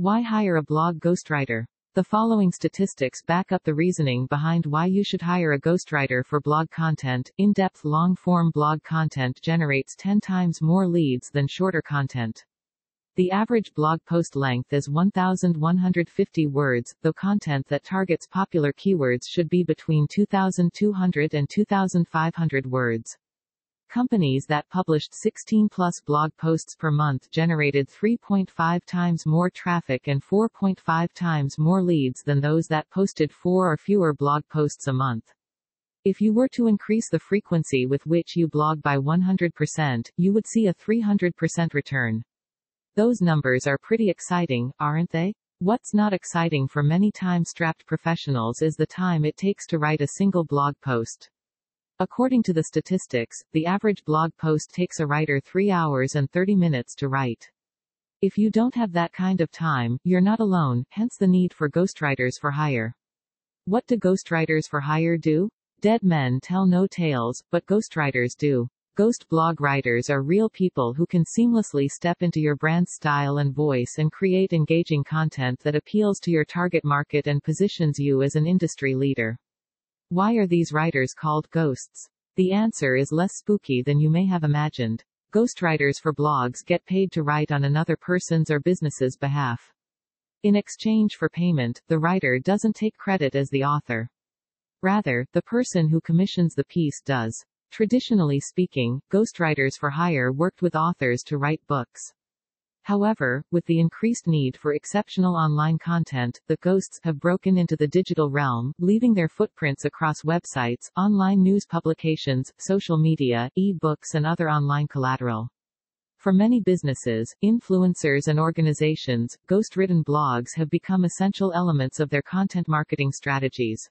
Why hire a blog ghostwriter? The following statistics back up the reasoning behind why you should hire a ghostwriter for blog content. In-depth long-form blog content generates 10 times more leads than shorter content. The average blog post length is 1,150 words, though content that targets popular keywords should be between 2,200 and 2,500 words. Companies that published 16 plus blog posts per month generated 3.5 times more traffic and 4.5 times more leads than those that posted four or fewer blog posts a month. If you were to increase the frequency with which you blog by 100%, you would see a 300% return. Those numbers are pretty exciting, aren't they? What's not exciting for many time-strapped professionals is the time it takes to write a single blog post. According to the statistics, the average blog post takes a writer 3 hours and 30 minutes to write. If you don't have that kind of time, you're not alone, hence the need for ghostwriters for hire. What do ghostwriters for hire do? Dead men tell no tales, but ghostwriters do. Ghost blog writers are real people who can seamlessly step into your brand's style and voice and create engaging content that appeals to your target market and positions you as an industry leader. Why are these writers called ghosts? The answer is less spooky than you may have imagined. Ghostwriters for blogs get paid to write on another person's or business's behalf. In exchange for payment, the writer doesn't take credit as the author. Rather, the person who commissions the piece does. Traditionally speaking, ghostwriters for hire worked with authors to write books. However, with the increased need for exceptional online content, the ghosts have broken into the digital realm, leaving their footprints across websites, online news publications, social media, e-books and other online collateral. For many businesses, influencers and organizations, ghost-written blogs have become essential elements of their content marketing strategies.